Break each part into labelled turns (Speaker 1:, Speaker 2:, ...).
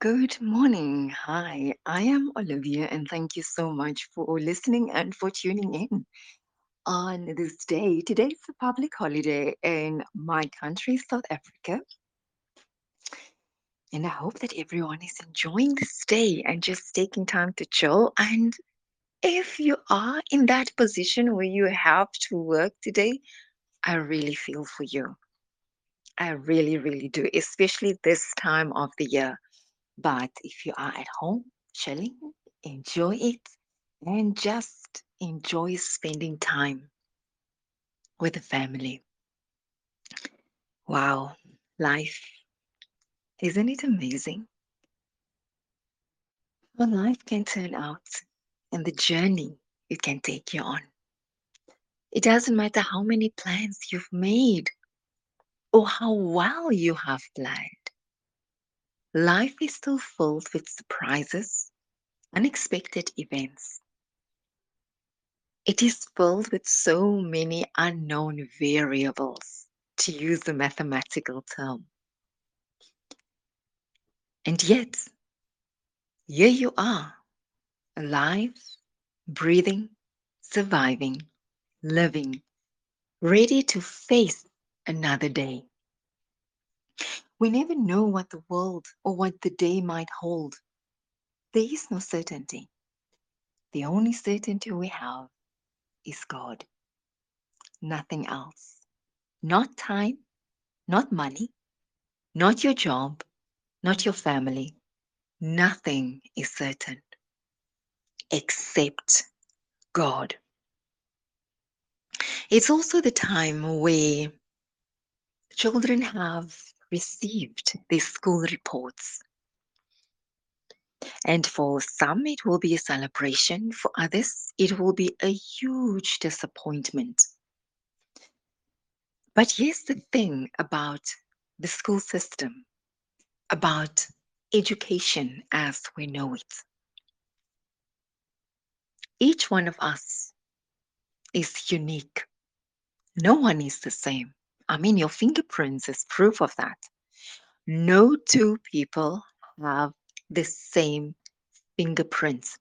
Speaker 1: Good morning. Hi, I am Olivia, and thank you so much for listening and for tuning in on this day. Today's a public holiday in my country, South Africa, and I hope that everyone is enjoying this day and just taking time to chill. And if you are in that position where you have to work today, I really feel for you. I really, really do, especially this time of the year. But if you are at home, chilling, enjoy it and just enjoy spending time with the family. Wow, life, isn't it amazing? How life can turn out and the journey it can take you on. It doesn't matter how many plans you've made or how well you have planned. Life is still filled with surprises, unexpected events. It is filled with so many unknown variables, to use a mathematical term. And yet, here you are, alive, breathing, surviving, living, ready to face another day. We never know what the world or what the day might hold. There is no certainty. The only certainty we have is God. Nothing else. Not time, not money, not your job, not your family. Nothing is certain except God. It's also the time where children have received their school reports. And for some, it will be a celebration. For others, it will be a huge disappointment. But here's the thing about the school system, about education as we know it. Each one of us is unique. No one is the same. I mean, your fingerprints is proof of that. No two people have the same fingerprints,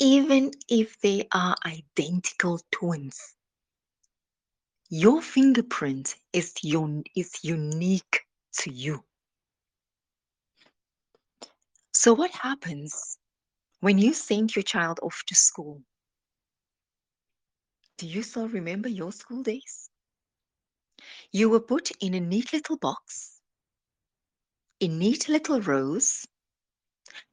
Speaker 1: even if they are identical twins. Your fingerprint is, un- is unique to you. So, what happens when you send your child off to school? Do you still remember your school days? You were put in a neat little box, in neat little rows,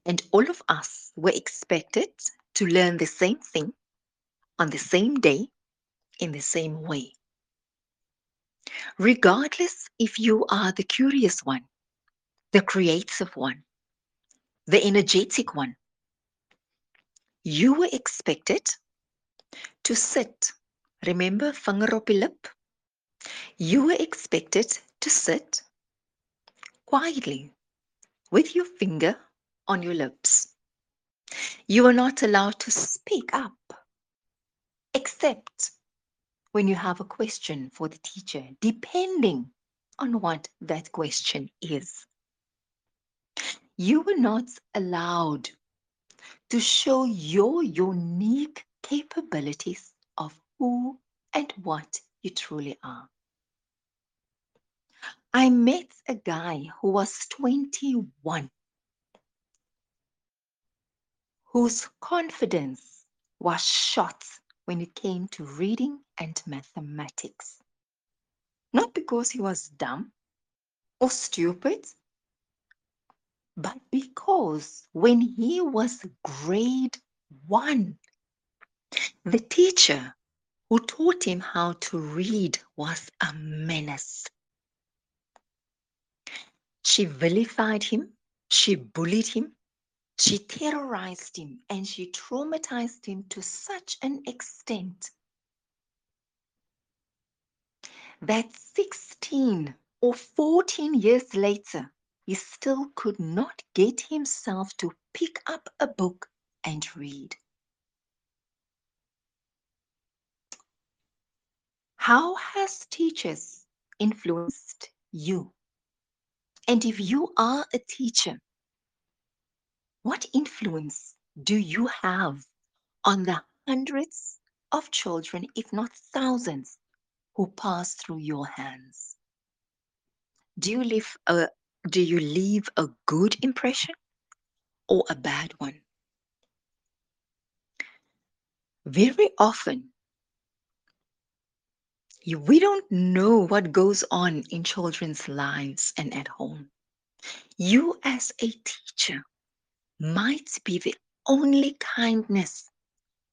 Speaker 1: and all of us were expected to learn the same thing on the same day in the same way. Regardless if you are the curious one, the creative one, the energetic one, you were expected to sit. Remember, lip? You were expected to sit quietly with your finger on your lips. You are not allowed to speak up except when you have a question for the teacher, depending on what that question is. You were not allowed to show your unique capabilities of who and what you truly are. I met a guy who was 21 whose confidence was shot when it came to reading and mathematics. Not because he was dumb or stupid, but because when he was grade one, the teacher who taught him how to read was a menace. She vilified him, she bullied him, she terrorized him, and she traumatized him to such an extent that 16 or 14 years later, he still could not get himself to pick up a book and read. How has teachers influenced you? And if you are a teacher, What influence do you have on the hundreds of children, if not thousands, who pass through your hands? Do you leave a do you leave a good impression or a bad one? Very often, we don't know what goes on in children's lives and at home. You, as a teacher, might be the only kindness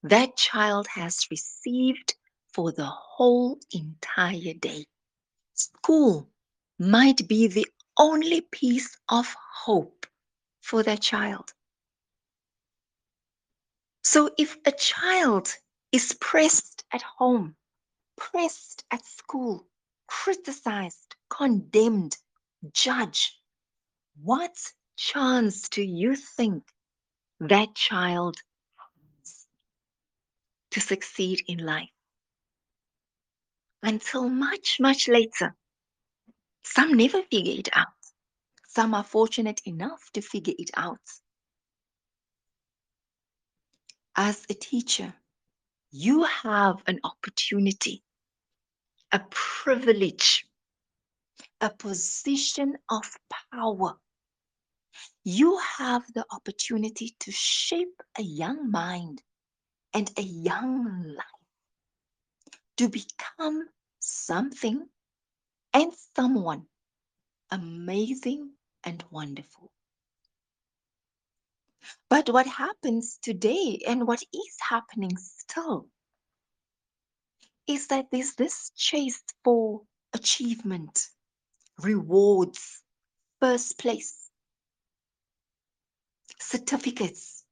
Speaker 1: that child has received for the whole entire day. School might be the only piece of hope for that child. So if a child is pressed at home, pressed at school, criticized, condemned, judged, what chance do you think that child has to succeed in life? Until much, much later, some never figure it out. Some are fortunate enough to figure it out. As a teacher, you have an opportunity, a privilege, a position of power. You have the opportunity to shape a young mind and a young life to become something and someone amazing and wonderful. But what happens today and what is happening still is that there's this chase for achievement, rewards, first place, certificates,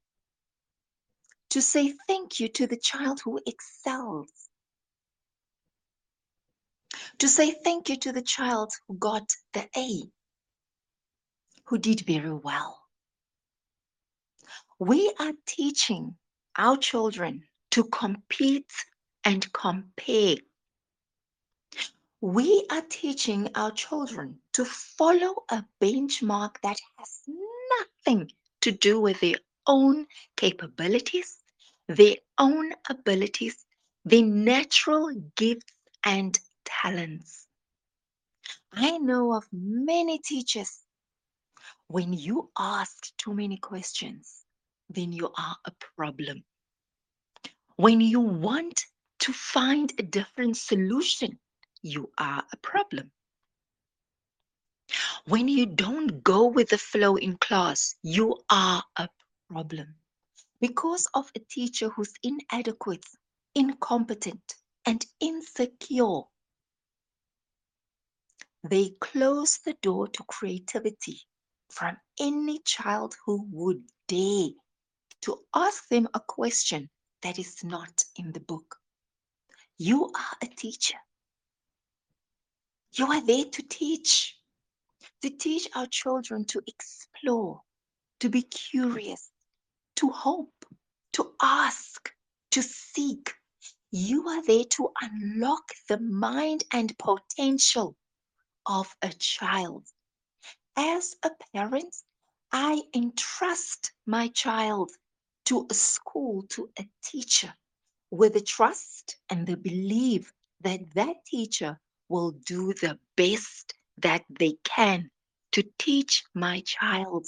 Speaker 1: to say thank you to the child who excels, to say thank you to the child who got the A, who did very well. We are teaching our children to compete and compare. We are teaching our children to follow a benchmark that has nothing to do with their own capabilities, their own abilities, their natural gifts and talents. I know of many teachers, when you ask too many questions, then you are a problem. When you want to find a different solution, you are a problem. When you don't go with the flow in class, you are a problem. Because of a teacher who's inadequate, incompetent, and insecure, they close the door to creativity from any child who would dare to ask them a question that is not in the book. You are a teacher. You are there to teach, to teach our children to explore, to be curious, to hope, to ask, to seek. You are there to unlock the mind and potential of a child. As a parent, I entrust my child to a school, to a teacher, with the trust and the belief that that teacher will do the best that they can to teach my child,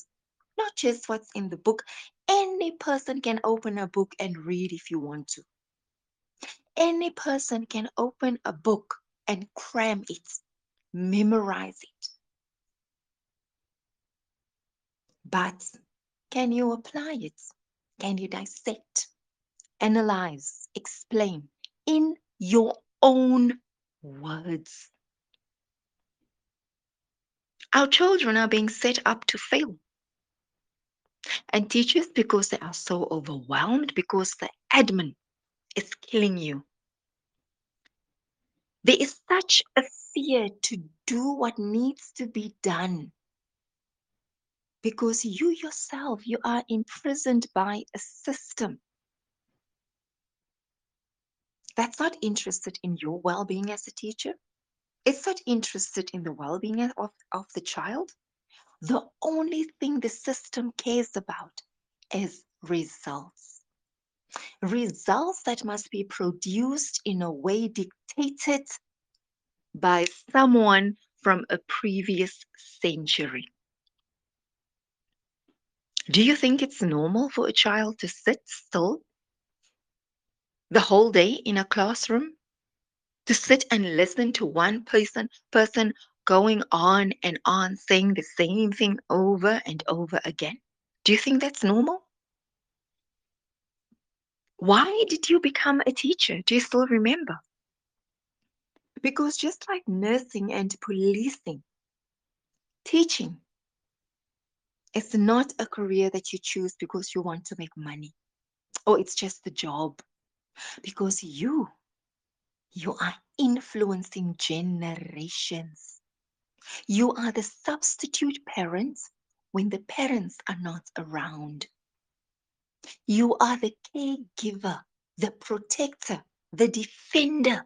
Speaker 1: not just what's in the book. Any person can open a book and read if you want to. Any person can open a book and cram it, memorize it. But can you apply it? Can you dissect, analyze, explain in your own words? Our children are being set up to fail. And teachers, because they are so overwhelmed, because the admin is killing you. There is such a fear to do what needs to be done because you yourself you are imprisoned by a system that's not interested in your well-being as a teacher it's not interested in the well-being of, of the child the only thing the system cares about is results. Results that must be produced in a way dictated by someone from a previous century. Do you think it's normal for a child to sit still the whole day in a classroom? To sit and listen to one person person going on and on saying the same thing over and over again? Do you think that's normal? Why did you become a teacher? Do you still remember? Because just like nursing and policing, teaching is not a career that you choose because you want to make money or it's just a job. Because you, you are influencing generations. You are the substitute parents when the parents are not around. You are the caregiver, the protector, the defender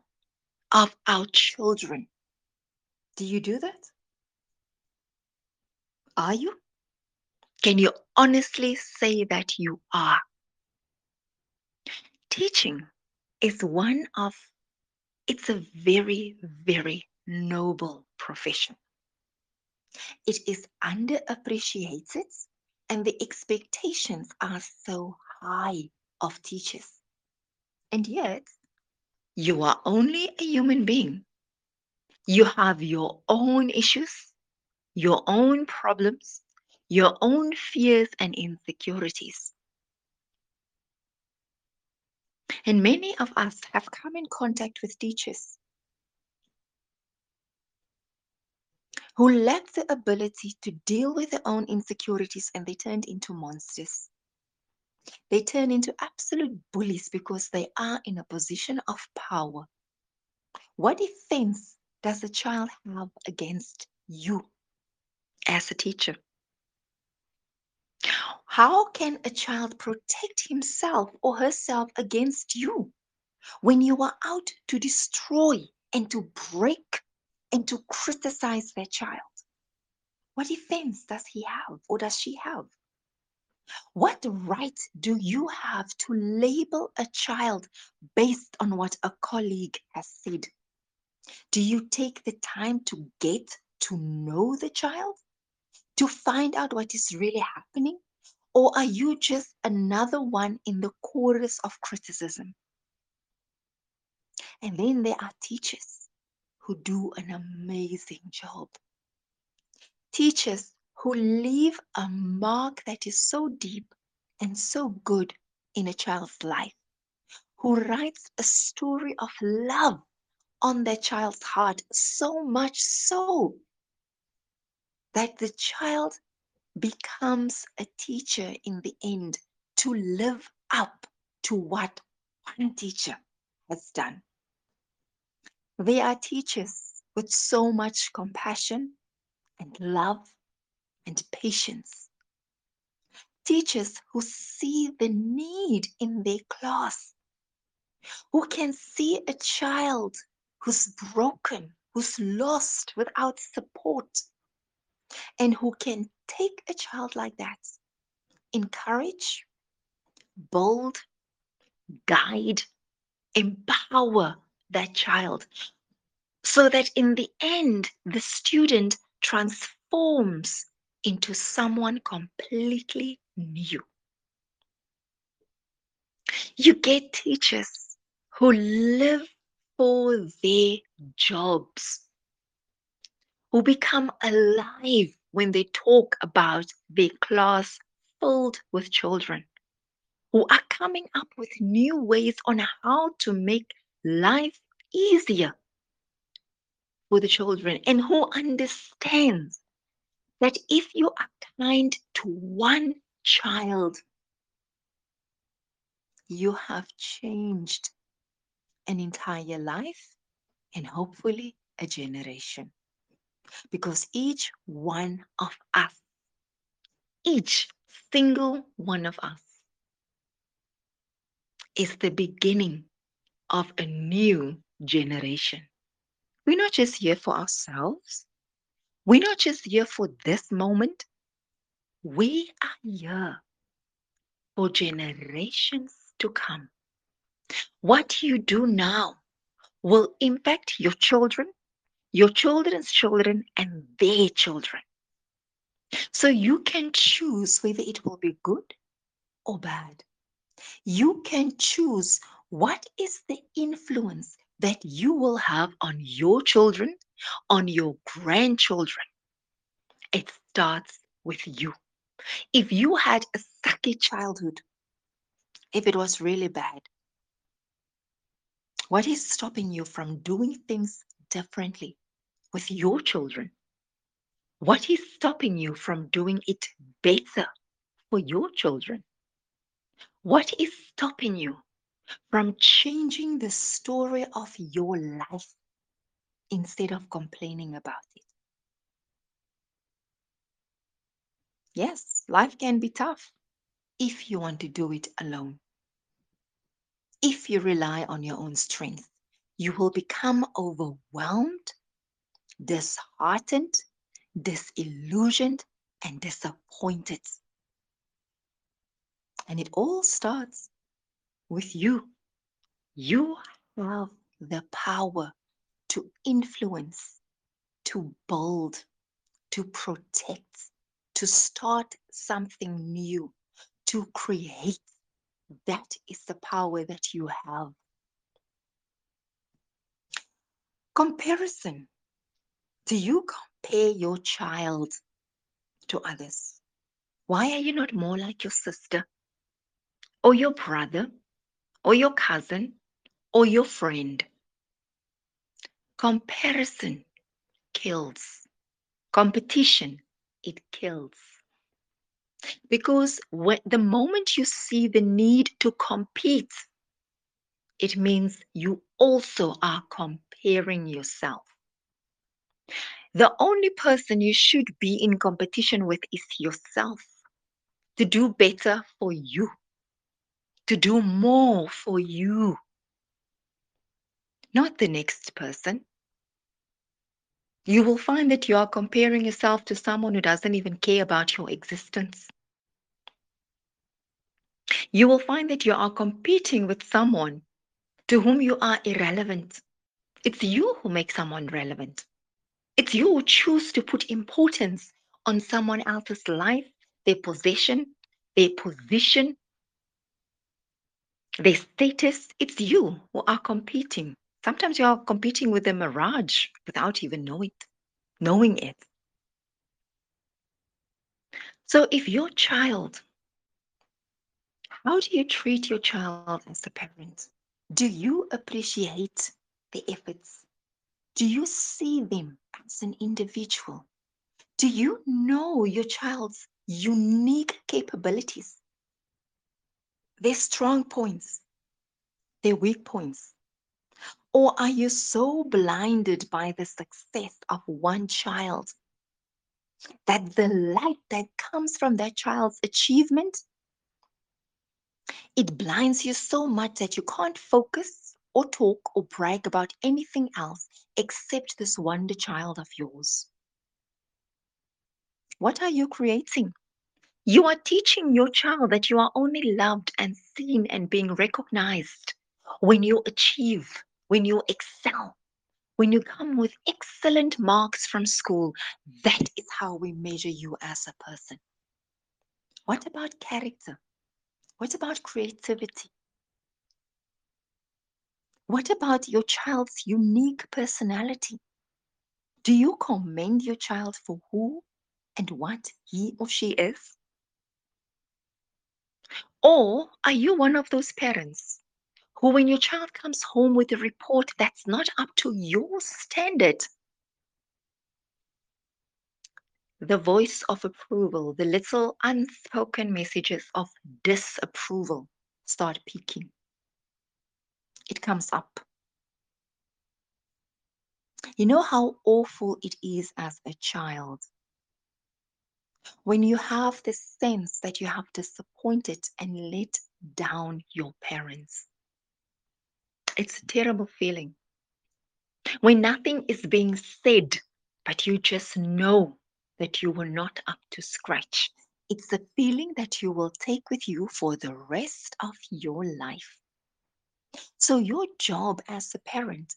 Speaker 1: of our children. Do you do that? Are you? Can you honestly say that you are? Teaching is one of, it's a very, very noble profession. It is underappreciated and the expectations are so high of teachers. And yet, you are only a human being. You have your own issues, your own problems, your own fears and insecurities. And many of us have come in contact with teachers who lack the ability to deal with their own insecurities and they turned into monsters. They turn into absolute bullies because they are in a position of power. What defense does a child have against you as a teacher? How can a child protect himself or herself against you when you are out to destroy and to break and to criticize their child? What defense does he have or does she have? What right do you have to label a child based on what a colleague has said? Do you take the time to get to know the child? To find out what is really happening? Or are you just another one in the chorus of criticism? And then there are teachers who do an amazing job. Teachers who leave a mark that is so deep and so good in a child's life, who writes a story of love on their child's heart, so much so that the child becomes a teacher in the end to live up to what one teacher has done. They are teachers with so much compassion and love and patience. Teachers who see the need in their class, who can see a child who's broken, who's lost without support, and who can take a child like that, encourage, bold, guide, empower that child so that in the end, the student transforms into someone completely new. You get teachers who live for their jobs who become alive when they talk about their class filled with children, who are coming up with new ways on how to make life easier for the children, and who understands that if you are kind to one child, you have changed an entire life and hopefully a generation because each one of us, each single one of us, is the beginning of a new generation. We're not just here for ourselves, we're not just here for this moment. We are here for generations to come. What you do now will impact your children, your children's children, and their children. So you can choose whether it will be good or bad. You can choose what is the influence that you will have on your children, on your grandchildren. It starts with you. If you had a sucky childhood, if it was really bad, what is stopping you from doing things differently with your children? What is stopping you from doing it better for your children? What is stopping you from changing the story of your life instead of complaining about it? Yes, life can be tough if you want to do it alone. If you rely on your own strength, you will become overwhelmed, disheartened, disillusioned, and disappointed. And it all starts with you. You have the power to influence, to build, to protect, to start something new, to create. That is the power that you have. Comparison. Do you compare your child to others? Why are you not more like your sister, or your brother, or your cousin, or your friend? Comparison kills. Competition, it kills. Because when, the moment you see the need to compete, it means you also are comparing yourself. The only person you should be in competition with is yourself to do better for you, to do more for you, not the next person. You will find that you are comparing yourself to someone who doesn't even care about your existence. You will find that you are competing with someone to whom you are irrelevant. It's you who make someone relevant. It's you who choose to put importance on someone else's life, their possession, their position, their status. It's you who are competing. Sometimes you are competing with a mirage without even knowing it, knowing it. So if your child, how do you treat your child as a parent? Do you appreciate the efforts? Do you see them as an individual? Do you know your child's unique capabilities, their strong points, their weak points? Or are you so blinded by the success of one child that the light that comes from that child's achievement it blinds you so much that you can't focus or talk or brag about anything else except this wonder child of yours. What are you creating? You are teaching your child that you are only loved and seen and being recognized when you achieve, when you excel, when you come with excellent marks from school. That is how we measure you as a person. What about character? What about creativity? What about your child's unique personality? Do you commend your child for who and what he or she is? Or are you one of those parents who, when your child comes home with a report that's not up to your standard, the voice of approval, the little unspoken messages of disapproval start peaking. It comes up. You know how awful it is as a child when you have the sense that you have disappointed and let down your parents. It's a terrible feeling. When nothing is being said, but you just know that you were not up to scratch. It's a feeling that you will take with you for the rest of your life. So, your job as a parent,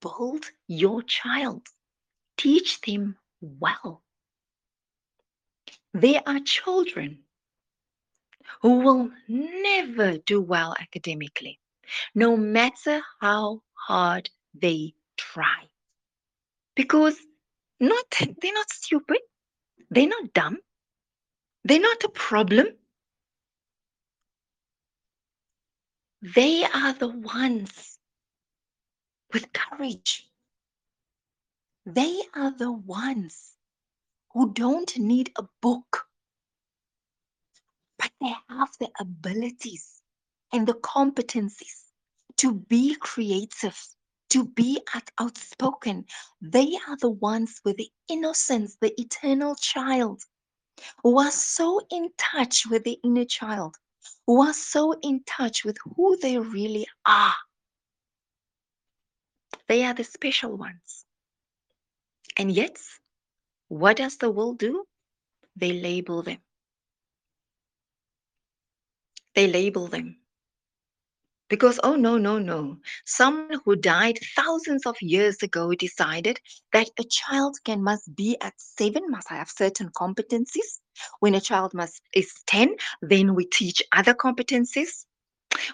Speaker 1: build your child, teach them well. There are children who will never do well academically, no matter how hard they try. Because not they're not stupid, they're not dumb, they're not a problem. They are the ones with courage. They are the ones who don't need a book, but they have the abilities and the competencies to be creative, to be outspoken. They are the ones with the innocence, the eternal child, who are so in touch with the inner child, who are so in touch with who they really are. They are the special ones. And yet, what does the world do? They label them. They label them. Because, oh, no, no, no. Someone who died thousands of years ago decided that a child can must be at seven, must have certain competencies. When a child must is 10, then we teach other competencies.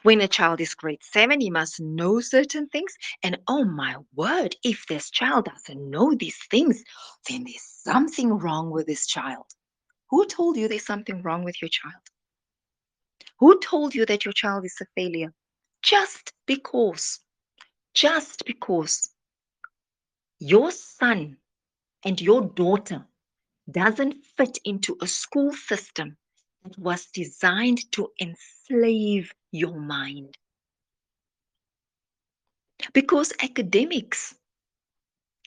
Speaker 1: When a child is grade seven, he must know certain things. And oh my word, if this child doesn't know these things, then there's something wrong with this child. Who told you there's something wrong with your child? Who told you that your child is a failure? Just because, just because your son and your daughter doesn't fit into a school system that was designed to enslave your mind. Because academics,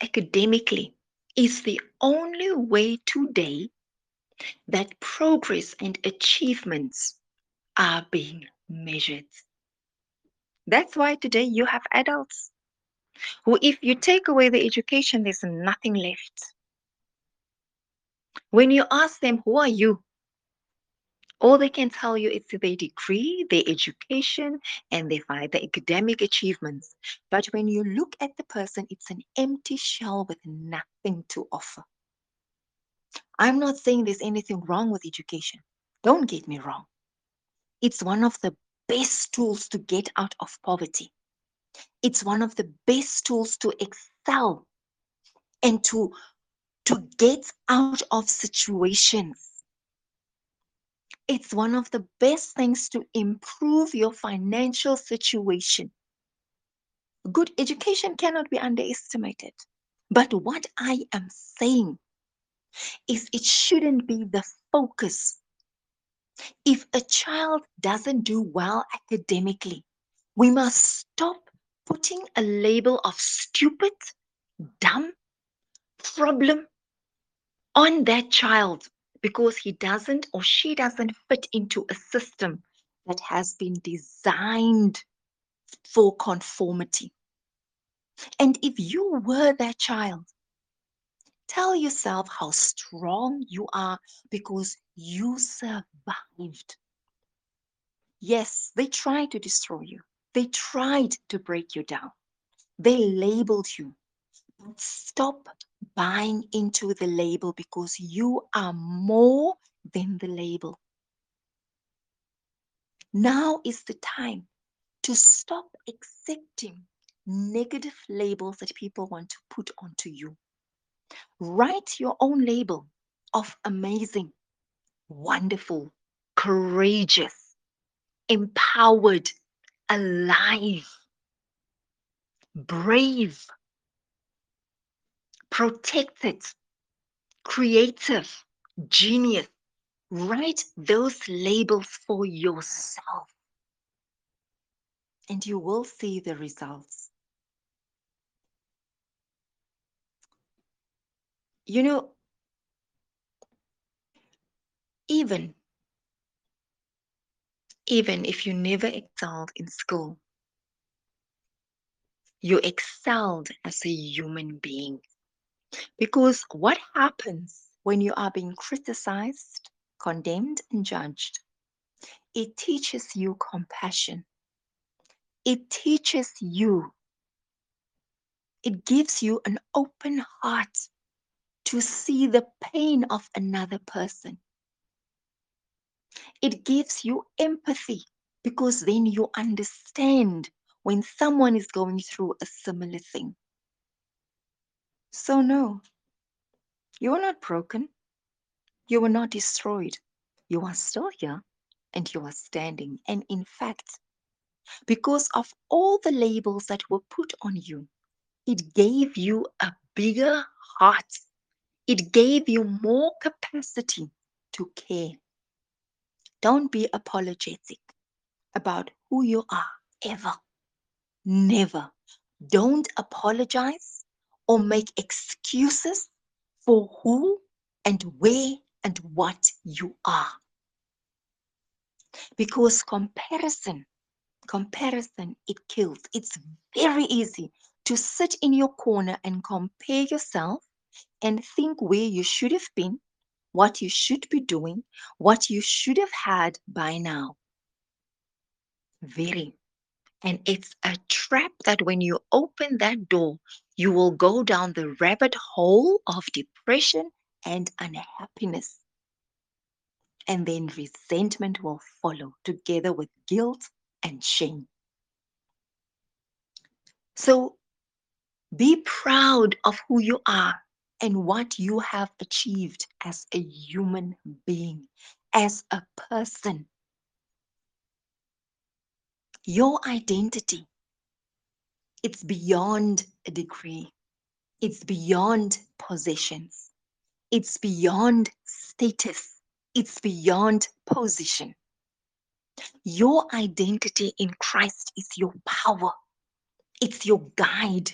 Speaker 1: academically, is the only way today that progress and achievements are being measured. That's why today you have adults who, if you take away the education, there's nothing left. When you ask them, Who are you? all they can tell you is their degree, their education, and their, the academic achievements. But when you look at the person, it's an empty shell with nothing to offer. I'm not saying there's anything wrong with education. Don't get me wrong. It's one of the best tools to get out of poverty. It's one of the best tools to excel and to, to get out of situations it's one of the best things to improve your financial situation. Good education cannot be underestimated. But what I am saying is it shouldn't be the focus. If a child doesn't do well academically, we must stop putting a label of stupid, dumb, problem on that child because he doesn't or she doesn't fit into a system that has been designed for conformity. And if you were that child, tell yourself how strong you are because you survived. Yes, they tried to destroy you, they tried to break you down, they labeled you. Stop buying into the label because you are more than the label. Now is the time to stop accepting negative labels that people want to put onto you. Write your own label of amazing, wonderful, courageous, empowered, alive, brave, protected, creative, genius. Write those labels for yourself. And you will see the results. You know, even even if you never excelled in school, you excelled as a human being. Because what happens when you are being criticized condemned and judged. It teaches you compassion. It teaches you, it gives you an open heart to see the pain of another person. It gives you empathy because then you understand when someone is going through a similar thing. So, no, you are not broken. You were not destroyed. You are still here and you are standing. And in fact, because of all the labels that were put on you, it gave you a bigger heart. It gave you more capacity to care. Don't be apologetic about who you are ever. Never. Don't apologize or make excuses for who and where and what you are. Because comparison, comparison, it kills. It's very easy to sit in your corner and compare yourself and think where you should have been, what you should be doing, what you should have had by now. Very. And it's a trap that when you open that door, you will go down the rabbit hole of depression and unhappiness. And then resentment will follow together with guilt and shame. So be proud of who you are and what you have achieved as a human being, as a person. Your identity, it's beyond a degree. It's beyond possessions. It's beyond status. It's beyond position. Your identity in Christ is your power. It's your guide.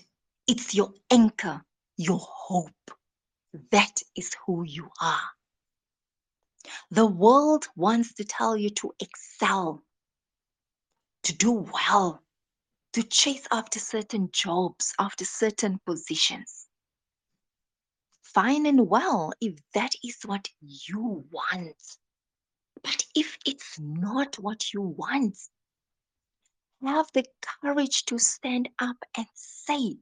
Speaker 1: It's your anchor, your hope. That is who you are. The world wants to tell you to excel, to do well, to chase after certain jobs, after certain positions. Fine and well if that is what you want. But if it's not what you want, have the courage to stand up and say,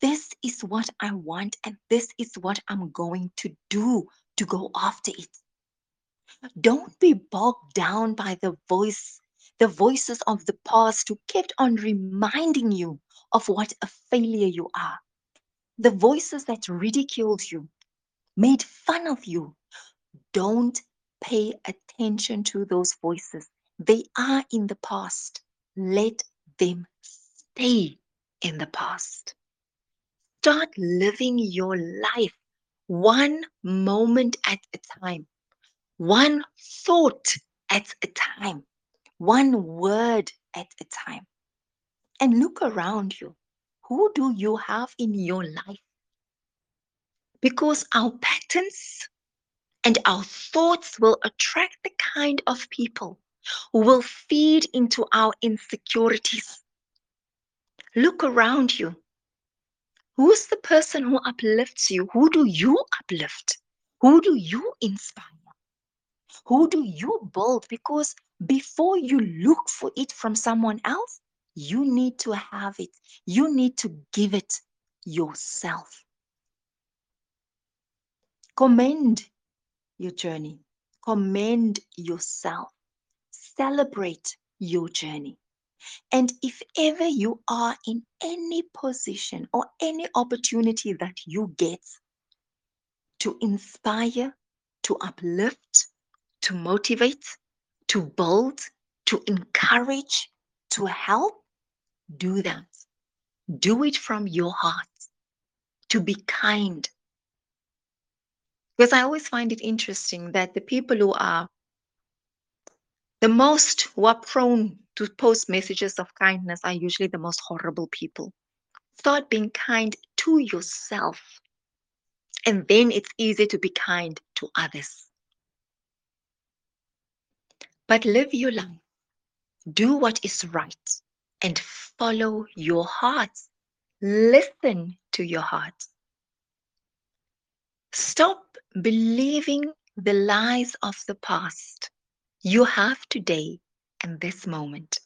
Speaker 1: This is what I want, and this is what I'm going to do to go after it. Don't be bogged down by the voice, the voices of the past who kept on reminding you of what a failure you are. The voices that ridiculed you, made fun of you. Don't pay attention to those voices. They are in the past. Let them stay in the past. Start living your life one moment at a time, one thought at a time, one word at a time. And look around you. Who do you have in your life? Because our patterns and our thoughts will attract the kind of people who will feed into our insecurities. Look around you. Who's the person who uplifts you? Who do you uplift? Who do you inspire? Who do you build? Because before you look for it from someone else, you need to have it. You need to give it yourself. Commend your journey. Commend yourself. Celebrate your journey. And if ever you are in any position or any opportunity that you get to inspire, to uplift, to motivate, to build, to encourage, to help, do that. Do it from your heart. To be kind, because I always find it interesting that the people who are the most who are prone to post messages of kindness are usually the most horrible people. Start being kind to yourself, and then it's easy to be kind to others. But live your life, do what is right, and follow your heart. Listen to your heart. Stop believing the lies of the past. You have today and this moment.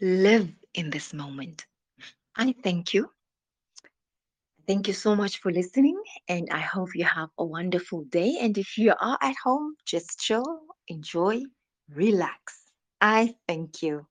Speaker 1: Live in this moment. I thank you. Thank you so much for listening, and I hope you have a wonderful day. And if you are at home, just chill, enjoy, relax. I thank you.